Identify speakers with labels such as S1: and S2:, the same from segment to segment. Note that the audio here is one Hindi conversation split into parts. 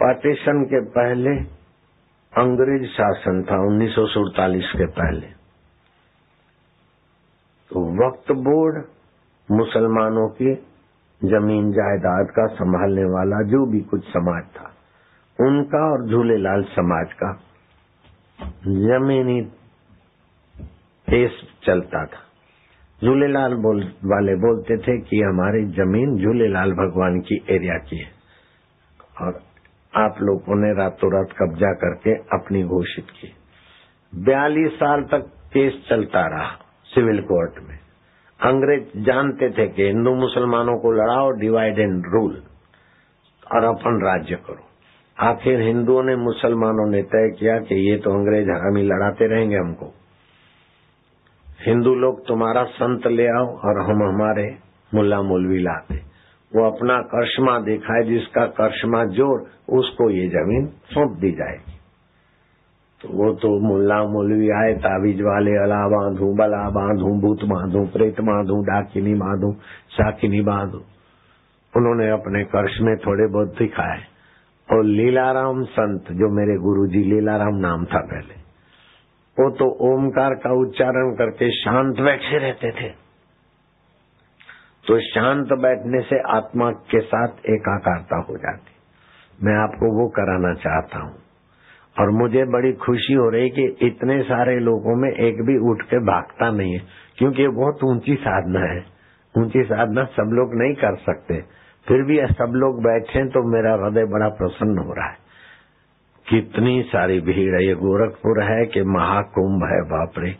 S1: पार्टीशन के पहले अंग्रेज़ शासन था उन्नीस के पहले। तो वक्त बोर्ड मुसलमानों की ज़मीन जायदाद का संभालने वाला जो भी कुछ समाज था उनका और झूलेलाल समाज का जमीनी केस चलता था। झूलेलाल बोल, वाले बोलते थे कि हमारी ज़मीन झूलेलाल भगवान की एरिया की है। और आप लोगों ने रातों रात कब्जा करके अपनी घोषित की। बयालीस साल तक केस चलता रहा सिविल कोर्ट में। अंग्रेज़ जानते थे कि हिंदू मुसलमानों को लड़ाओ डिवाइड एंड रूल और अपन राज्य करो। आखिर हिंदुओं ने मुसलमानों ने तय किया कि ये तो अंग्रेज़ हरामी लड़ाते रहेंगे हमको। हिंदू लोग तुम्हारा संत ले आओ और हम हमारे मुल्ला मौलवी लाते। वो अपना कर्शमा दिखाए, जिसका कर्शमा ज़ोर उसको ये ज़मीन सौंप दी जाएगी। तो वो तो मुल्ला मौलवी आए ताबीज वाले, अला बांधू, बला बांधू, भूत बांधू, प्रेत बांधू, डाकिनी बांधू, साकिनी बांधू। उन्होंने अपने कर्श में थोड़े बहुत दिखाए। और लीलाराम संत, जो मेरे गुरु जी लीलाराम नाम था पहले, वो तो ओमकार का उच्चारण करके शांत बैठे रहते थे। तो शांत बैठने से आत्मा के साथ एकाकारता हो जाती। मैं आपको वो कराना चाहता हूँ। और मुझे बड़ी खुशी हो रही कि इतने सारे लोगों में एक भी उठ के भागता नहीं है, क्योंकि बहुत ऊँची साधना है। ऊँची साधना सब लोग नहीं कर सकते। फिर भी सब लोग बैठे तो मेरा हृदय बड़ा प्रसन्न हो रहा है। कितनी सारी भीड़ है। ये गोरखपुर है कि महाकुंभ है बापरे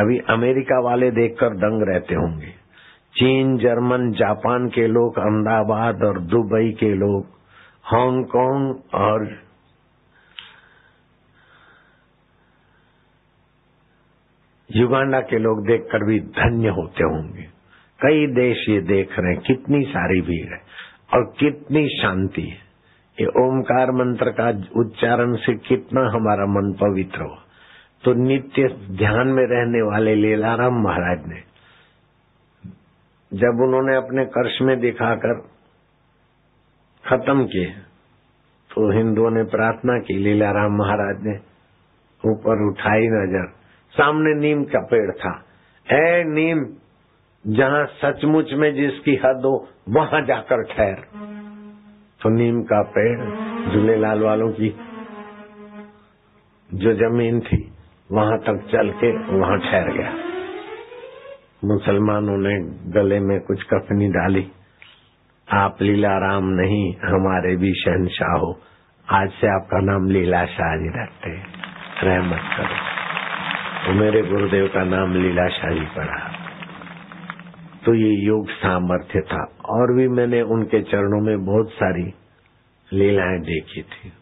S1: अभी अमेरिका वाले देखकर दंग रहते होंगे। चीन, जर्मन, जापान के लोग, अहमदाबाद और दुबई के लोग, हांगकांग और युगांडा के लोग देखकर भी धन्य होते होंगे। कई देश ये देख रहे हैं, कितनी सारी भीड़ है और कितनी शांति है। ये ओमकार मंत्र का उच्चारण से कितना हमारा मन पवित्र हो तो नित्य ध्यान में रहने वाले लीलाराम महाराज ने जब उन्होंने अपने कर्ष में दिखाकर खत्म किए तो हिंदुओं ने प्रार्थना की लीलाराम महाराज ने ऊपर उठाई नज़र। सामने नीम का पेड़ था। ए नीम, जहाँ सचमुच में जिसकी हद हो, वहाँ जाकर ठहर। तो नीम का पेड़ झूलेलाल वालों की जो ज़मीन थी, वहाँ तक चल के वहाँ ठहर गया। मुसलमानों ने गले में कुछ कफनी डाली। आप लीला राम नहीं, हमारे भी शहनशाह हो। आज से आपका नाम लीला शाह जी रखते रहमत करो। तो मेरे गुरुदेव का नाम लीला शाह जी पड़ा। तो ये योग सामर्थ्य था। और भी मैंने उनके चरणों में बहुत सारी लीलाएँ देखी थी।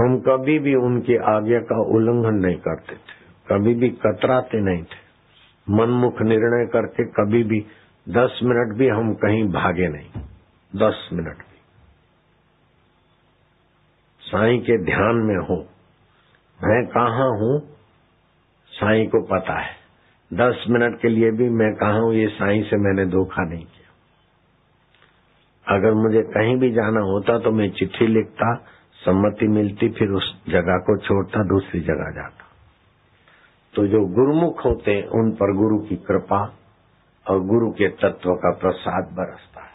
S1: हम कभी भी उनकी आज्ञा का उल्लंघन नहीं करते थे। कभी भी कतराते नहीं थे। मनमुख निर्णय करके कभी भी दस मिनट भी हम कहीं भागे नहीं। दस मिनट भी। साईं के ध्यान में हो। मैं कहा हूँ? साईं को पता है। दस मिनट के लिए भी मैं कहा हूँ? ये साईं से मैंने धोखा नहीं किया। अगर मुझे कहीं भी जाना होता तो मैं चिट्ठी लिखता, सम्मति मिलती, फिर उस जगह को छोड़ता, दूसरी जगह जाता। तो जो गुरुमुख होते हैं, उन पर गुरु की कृपा और गुरु के तत्व का प्रसाद बरसता है।